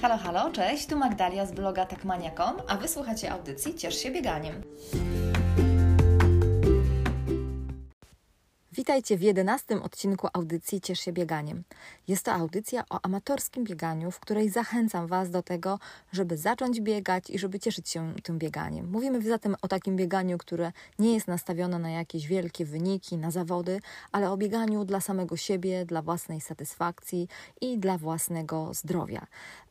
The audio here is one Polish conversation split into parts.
Halo, halo, cześć, tu Magdalia z bloga takmania.com, a wysłuchacie audycji Ciesz się bieganiem. Witajcie w jedenastym odcinku audycji Ciesz się bieganiem. Jest to audycja o amatorskim bieganiu, w której zachęcam Was do tego, żeby zacząć biegać i żeby cieszyć się tym bieganiem. Mówimy zatem o takim bieganiu, które nie jest nastawione na jakieś wielkie wyniki, na zawody, ale o bieganiu dla samego siebie, dla własnej satysfakcji i dla własnego zdrowia.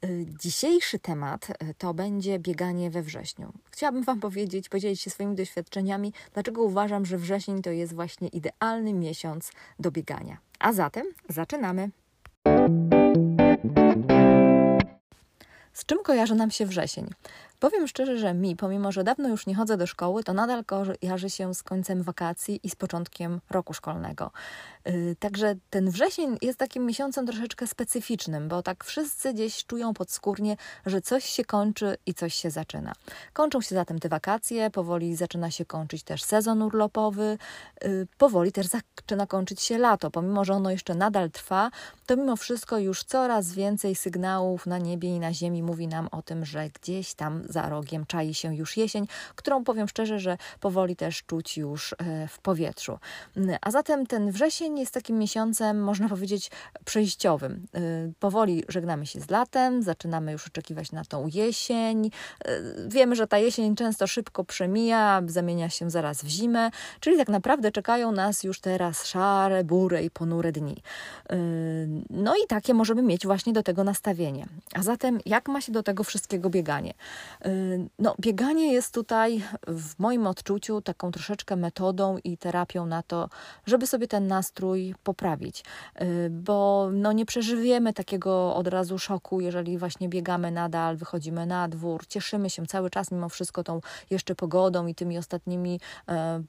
Y, dzisiejszy temat y, to będzie bieganie we wrześniu. Chciałabym Wam powiedzieć, podzielić się swoimi doświadczeniami, dlaczego uważam, że wrzesień to jest właśnie idealny miesiąc do biegania. A zatem zaczynamy. Z czym kojarzy nam się wrzesień? Powiem szczerze, że mi, pomimo że dawno już nie chodzę do szkoły, to nadal kojarzy się z końcem wakacji i z początkiem roku szkolnego. Yy, także ten wrzesień jest takim miesiącem troszeczkę specyficznym, bo tak wszyscy gdzieś czują podskórnie, że coś się kończy i coś się zaczyna. Kończą się zatem te wakacje, powoli zaczyna się kończyć też sezon urlopowy, yy, powoli też zaczyna kończyć się lato. Pomimo, że ono jeszcze nadal trwa, to mimo wszystko już coraz więcej sygnałów na niebie i na ziemi mówi nam o tym, że gdzieś tam za rogiem czai się już jesień, którą powiem szczerze, że powoli też czuć już e, w powietrzu. A zatem ten wrzesień jest takim miesiącem, można powiedzieć, przejściowym. E, powoli żegnamy się z latem, zaczynamy już oczekiwać na tą jesień. E, wiemy, że ta jesień często szybko przemija, zamienia się zaraz w zimę, czyli tak naprawdę czekają nas już teraz szare, buре i ponure dni. No i takie możemy mieć właśnie do tego nastawienie. A zatem jak ma się do tego wszystkiego bieganie? Y, no, bieganie jest tutaj w moim odczuciu taką troszeczkę metodą i terapią na to, żeby sobie ten nastrój poprawić, y, bo no, nie przeżywiemy takiego od razu szoku, jeżeli właśnie biegamy nadal, wychodzimy na dwór, cieszymy się cały czas mimo wszystko tą jeszcze pogodą i tymi ostatnimi e,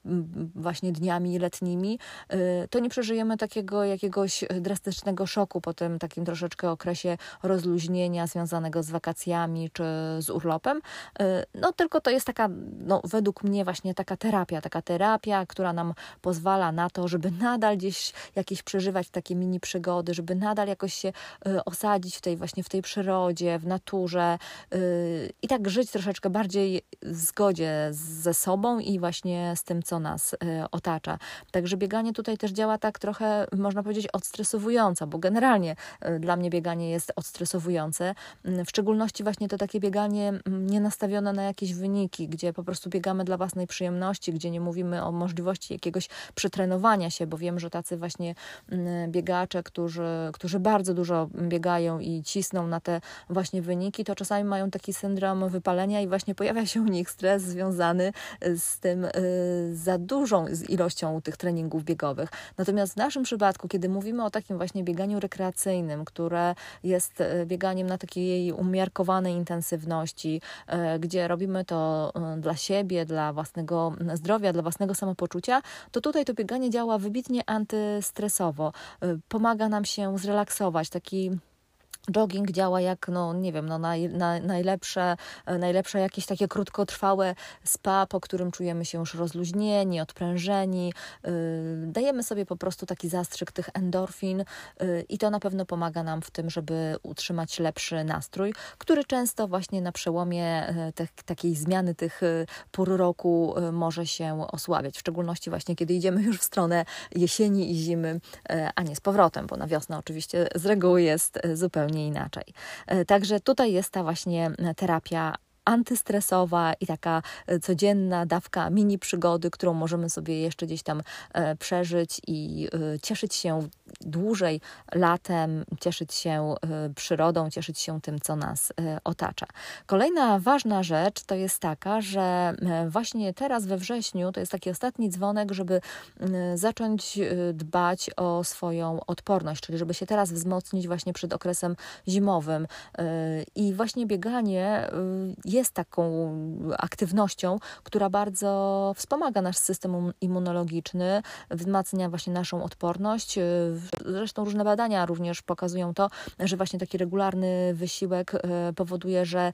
właśnie dniami letnimi, y, to nie przeżyjemy takiego jakiegoś drastycznego szoku po tym takim troszeczkę okresie rozluźnienia związanego z wakacjami czy z urlopem, Y, no tylko to jest taka, no według mnie właśnie taka terapia, taka terapia, która nam pozwala na to, żeby nadal gdzieś jakieś przeżywać takie mini przygody, żeby nadal jakoś się y, osadzić w tej właśnie w tej przyrodzie, w naturze y, i tak żyć troszeczkę bardziej w zgodzie ze sobą i właśnie z tym, co nas otacza. Także bieganie tutaj też działa tak trochę, można powiedzieć, odstresowująco, bo generalnie dla mnie bieganie jest odstresowujące. W szczególności właśnie to takie bieganie nie nastawione na jakieś wyniki, gdzie po prostu biegamy dla własnej przyjemności, gdzie nie mówimy o możliwości jakiegoś przetrenowania się, bo wiem, że tacy właśnie mm, biegacze, którzy, którzy bardzo dużo biegają i cisną na te właśnie wyniki, to czasami mają taki syndrom wypalenia i właśnie pojawia się u nich stres związany z tym y, za dużą ilością tych treningów biegowych. Natomiast w naszym przypadku, kiedy mówimy o takim właśnie bieganiu rekreacyjnym, które jest y, bieganiem na takiej umiarkowanej intensywności, gdzie robimy to e, dla siebie, dla własnego zdrowia, dla własnego samopoczucia, to tutaj to bieganie działa wybitnie antystresowo. E, pomaga nam się zrelaksować, taki jogging działa jak, no nie wiem, no naj, na, najlepsze, najlepsze jakieś takie krótkotrwałe spa, po którym czujemy się już rozluźnieni, odprężeni. Yy, dajemy sobie po prostu taki zastrzyk tych endorfin yy, i to na pewno pomaga nam w tym, żeby utrzymać lepszy nastrój, który często właśnie na przełomie te, takiej zmiany tych pór roku yy, może się osłabiać, w szczególności właśnie kiedy idziemy już w stronę jesieni i zimy, a nie z powrotem, bo na wiosnę oczywiście z reguły jest zupełnie zupełnie inaczej. E, także tutaj jest ta właśnie terapia antystresowa i taka e, codzienna dawka mini przygody, którą możemy sobie jeszcze gdzieś tam e, przeżyć i cieszyć się dłużej latem, cieszyć się przyrodą, cieszyć się tym, co nas otacza. Kolejna ważna rzecz to jest taka, że właśnie teraz we wrześniu to jest taki ostatni dzwonek, żeby zacząć dbać o swoją odporność, czyli żeby się teraz wzmocnić właśnie przed okresem zimowym. I właśnie bieganie jest taką aktywnością, która bardzo wspomaga nasz system immunologiczny, wzmacnia właśnie naszą odporność, Zresztą różne badania również pokazują to, że właśnie taki regularny wysiłek powoduje, że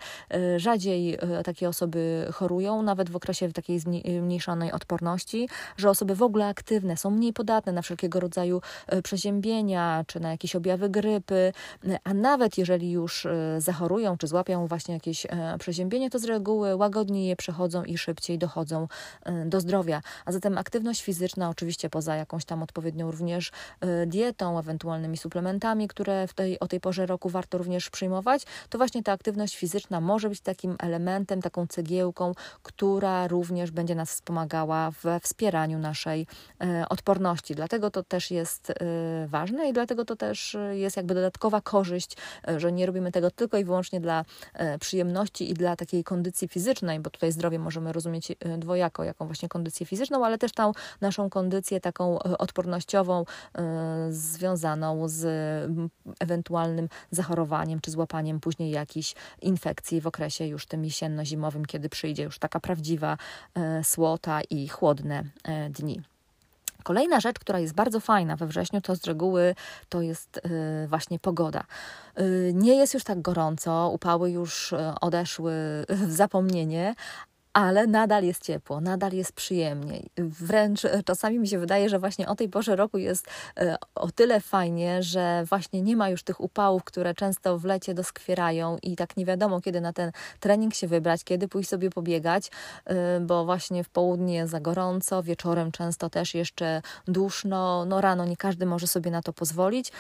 rzadziej takie osoby chorują, nawet w okresie takiej zmniejszonej odporności, że osoby w ogóle aktywne są mniej podatne na wszelkiego rodzaju przeziębienia czy na jakieś objawy grypy, a nawet jeżeli już zachorują czy złapią właśnie jakieś przeziębienie, to z reguły łagodniej je przechodzą i szybciej dochodzą do zdrowia. A zatem aktywność fizyczna, oczywiście poza jakąś tam odpowiednią również ewentualnymi suplementami, które w tej, o tej porze roku warto również przyjmować, to właśnie ta aktywność fizyczna może być takim elementem, taką cegiełką, która również będzie nas wspomagała we wspieraniu naszej e, odporności. Dlatego to też jest e, ważne i dlatego to też jest jakby dodatkowa korzyść, e, że nie robimy tego tylko i wyłącznie dla przyjemności i dla takiej kondycji fizycznej, bo tutaj zdrowie możemy rozumieć dwojako, jaką właśnie kondycję fizyczną, ale też tą naszą kondycję taką odpornościową, związaną z ewentualnym zachorowaniem czy złapaniem później jakichś infekcji w okresie już tym jesienno-zimowym, kiedy przyjdzie już taka prawdziwa słota i chłodne dni. Kolejna rzecz, która jest bardzo fajna we wrześniu, to z reguły to jest właśnie pogoda. Nie jest już tak gorąco, upały już odeszły w zapomnienie, ale nadal jest ciepło, nadal jest przyjemnie. Wręcz e, czasami mi się wydaje, że właśnie o tej porze roku jest e, o tyle fajnie, że właśnie nie ma już tych upałów, które często w lecie doskwierają i tak nie wiadomo, kiedy na ten trening się wybrać, kiedy pójść sobie pobiegać, e, bo właśnie w południe za gorąco, wieczorem często też jeszcze duszno, no rano nie każdy może sobie na to pozwolić,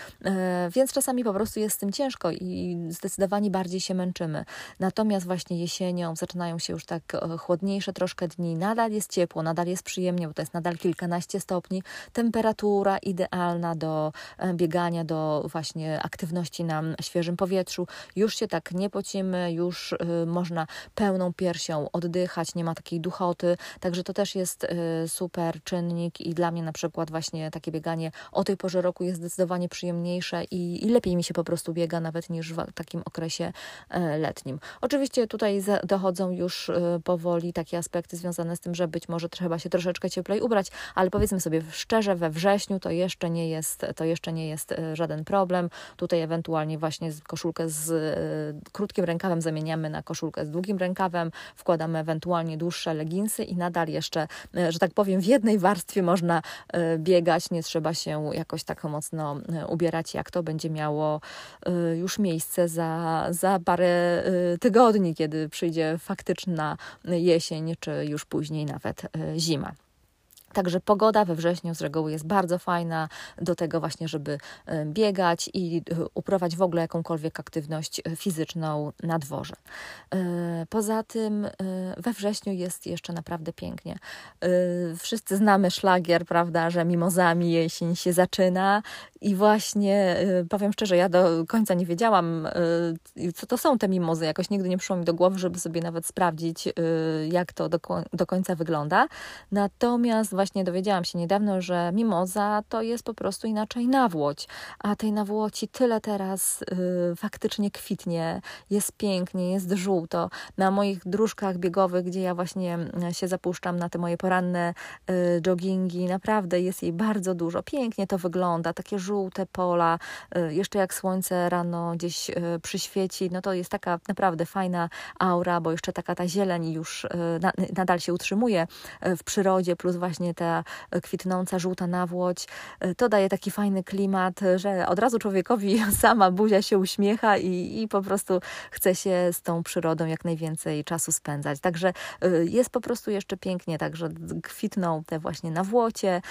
więc czasami po prostu jest z tym ciężko i zdecydowanie bardziej się męczymy. Natomiast właśnie jesienią zaczynają się już tak chłodniejsze troszkę dni, nadal jest ciepło, nadal jest przyjemnie, bo to jest nadal kilkanaście stopni, temperatura idealna do e, biegania, do właśnie aktywności na świeżym powietrzu. Już się tak nie pocimy, już y, można pełną piersią oddychać, nie ma takiej duchoty, także to też jest y, super czynnik i dla mnie na przykład właśnie takie bieganie o tej porze roku jest zdecydowanie przyjemniejsze i, i lepiej mi się po prostu biega nawet niż w takim okresie y, letnim. Oczywiście tutaj dochodzą już powoli powoli takie aspekty związane z tym, że być może trzeba się troszeczkę cieplej ubrać, ale powiedzmy sobie szczerze, we wrześniu to jeszcze nie jest, to jeszcze nie jest e, żaden problem. Tutaj ewentualnie właśnie koszulkę z e, krótkim rękawem zamieniamy na koszulkę z długim rękawem, wkładamy ewentualnie dłuższe leginsy i nadal jeszcze, e, że tak powiem, w jednej warstwie można biegać, nie trzeba się jakoś tak mocno ubierać, jak to będzie miało już miejsce za, za parę tygodni, kiedy przyjdzie faktyczna jesień, czy już później nawet e, zima. Także pogoda we wrześniu z reguły jest bardzo fajna do tego właśnie, żeby e, biegać i e, uprawiać w ogóle jakąkolwiek aktywność fizyczną na dworze. Poza tym we wrześniu jest jeszcze naprawdę pięknie. Wszyscy znamy szlagier, prawda, że mimozami jesień się zaczyna i właśnie y, powiem szczerze, ja do końca nie wiedziałam, y, co to są te mimozy. Jakoś nigdy nie przyszło mi do głowy, żeby sobie nawet sprawdzić, y, jak to do, do końca wygląda. Natomiast właśnie dowiedziałam się niedawno, że mimoza to jest po prostu inaczej nawłoć. A tej nawłoci tyle teraz faktycznie kwitnie, jest pięknie, jest żółto. Na moich dróżkach biegowych, gdzie ja właśnie się zapuszczam na te moje poranne joggingi, naprawdę jest jej bardzo dużo. Pięknie to wygląda, takie żółte żółte pola, y, jeszcze jak słońce rano gdzieś y, przyświeci, no to jest taka naprawdę fajna aura, bo jeszcze taka ta zieleń już y, nadal się utrzymuje w przyrodzie, plus właśnie ta kwitnąca żółta nawłoć. To daje taki fajny klimat, że od razu człowiekowi sama buzia się uśmiecha i, i po prostu chce się z tą przyrodą jak najwięcej czasu spędzać. Także jest po prostu jeszcze pięknie, także kwitną te właśnie nawłocie,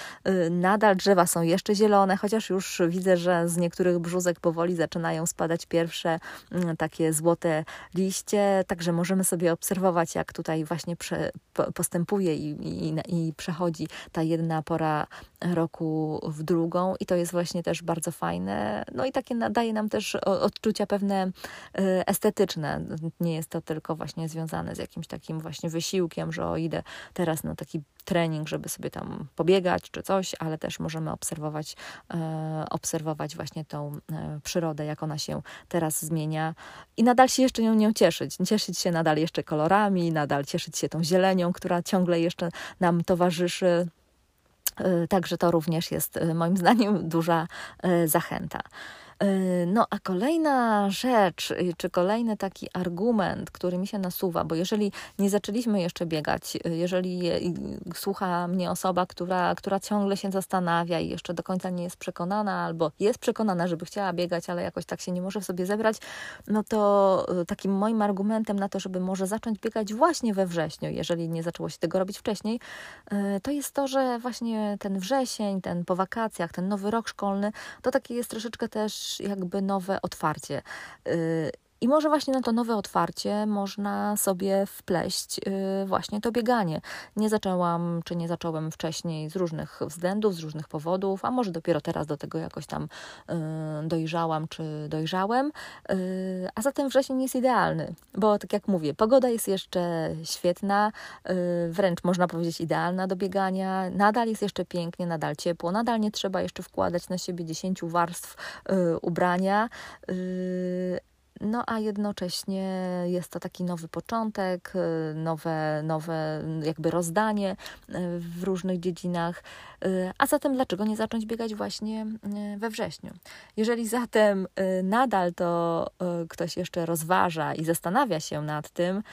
nadal drzewa są jeszcze zielone, chociaż już już widzę, że z niektórych brzózek powoli zaczynają spadać pierwsze mm, takie złote liście, także możemy sobie obserwować, jak tutaj właśnie prze, postępuje i, i, i przechodzi ta jedna pora roku w drugą i to jest właśnie też bardzo fajne. No i takie daje nam też odczucia pewne e, estetyczne. Nie jest to tylko właśnie związane z jakimś takim właśnie wysiłkiem, że o idę teraz na taki trening, żeby sobie tam pobiegać czy coś, ale też możemy obserwować, e, obserwować właśnie tą e, przyrodę, jak ona się teraz zmienia i nadal się jeszcze nią nie cieszyć. Cieszyć się nadal jeszcze kolorami, nadal cieszyć się tą zielenią, która ciągle jeszcze nam towarzyszy Także to również jest moim zdaniem duża zachęta. E, no a kolejna rzecz, y, czy kolejny taki argument, który mi się nasuwa, bo jeżeli nie zaczęliśmy jeszcze biegać, y, jeżeli słucha mnie osoba, która, która ciągle się zastanawia i jeszcze do końca nie jest przekonana, albo jest przekonana, żeby chciała biegać, ale jakoś tak się nie może w sobie zebrać, no to y, takim moim argumentem na to, żeby może zacząć biegać właśnie we wrześniu, jeżeli nie zaczęło się tego robić wcześniej, to jest to, że właśnie ten wrzesień, ten po wakacjach, ten nowy rok szkolny, to taki jest troszeczkę też jakby nowe otwarcie. Y, I może właśnie na to nowe otwarcie można sobie wpleść y, właśnie to bieganie. Nie zaczęłam, czy nie zacząłem wcześniej z różnych względów, z różnych powodów, a może dopiero teraz do tego jakoś tam y, dojrzałam, czy dojrzałem. A zatem wrzesień jest idealny, bo tak jak mówię, pogoda jest jeszcze świetna, wręcz można powiedzieć idealna do biegania. Nadal jest jeszcze pięknie, nadal ciepło, nadal nie trzeba jeszcze wkładać na siebie 10 warstw ubrania no a jednocześnie jest to taki nowy początek, y, nowe, nowe jakby rozdanie y, w różnych dziedzinach. Y, a zatem dlaczego nie zacząć biegać właśnie we wrześniu? Jeżeli zatem nadal to ktoś jeszcze rozważa i zastanawia się nad tym,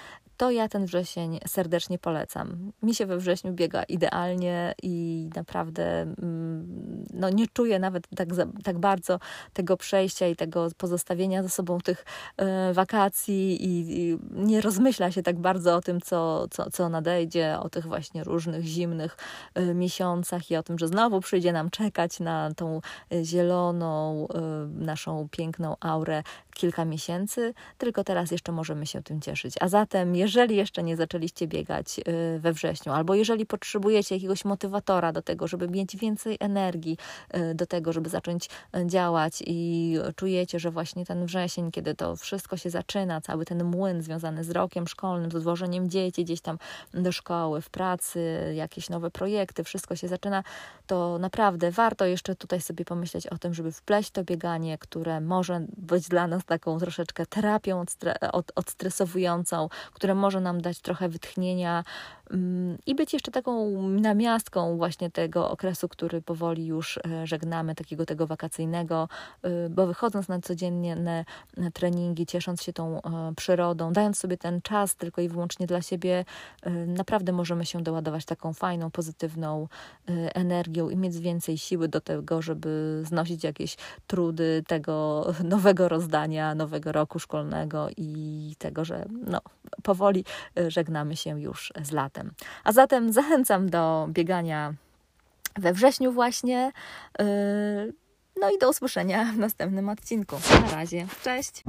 to ja ten wrzesień serdecznie polecam. Mi się we wrześniu biega idealnie i naprawdę mm, no, nie czuję nawet tak, za, tak bardzo tego przejścia i tego pozostawienia ze sobą tych e, wakacji i, i, nie rozmyśla się tak bardzo o tym, co, co, co nadejdzie, o tych właśnie różnych zimnych e, miesiącach i o tym, że znowu przyjdzie nam czekać na tą e, zieloną, naszą piękną aurę kilka miesięcy, tylko teraz jeszcze możemy się tym cieszyć. A zatem, jeżeli jeszcze nie zaczęliście biegać y, we wrześniu, albo jeżeli potrzebujecie jakiegoś motywatora do tego, żeby mieć więcej energii y, do tego, żeby zacząć y, działać i czujecie, że właśnie ten wrzesień, kiedy to wszystko się zaczyna, cały ten młyn związany z rokiem szkolnym, z odwożeniem dzieci gdzieś tam do szkoły, w pracy, jakieś nowe projekty, wszystko się zaczyna, to naprawdę warto jeszcze tutaj sobie pomyśleć o tym, żeby wpleść to bieganie, które może być dla nas taką troszeczkę terapią odstresowującą, które może nam dać trochę wytchnienia mm, i być jeszcze taką namiastką właśnie tego okresu, który powoli już e, żegnamy, takiego tego wakacyjnego, e, bo wychodząc na codzienne treningi, ciesząc się tą e, przyrodą, dając sobie ten czas tylko i wyłącznie dla siebie, naprawdę możemy się doładować taką fajną, pozytywną energią i mieć więcej siły do tego, żeby znosić jakieś trudy tego nowego rozdania, nowego roku szkolnego i tego, że no, powoli y, żegnamy się już z latem. A zatem zachęcam do biegania we wrześniu właśnie. Y, no i do usłyszenia w następnym odcinku. Na razie. Cześć!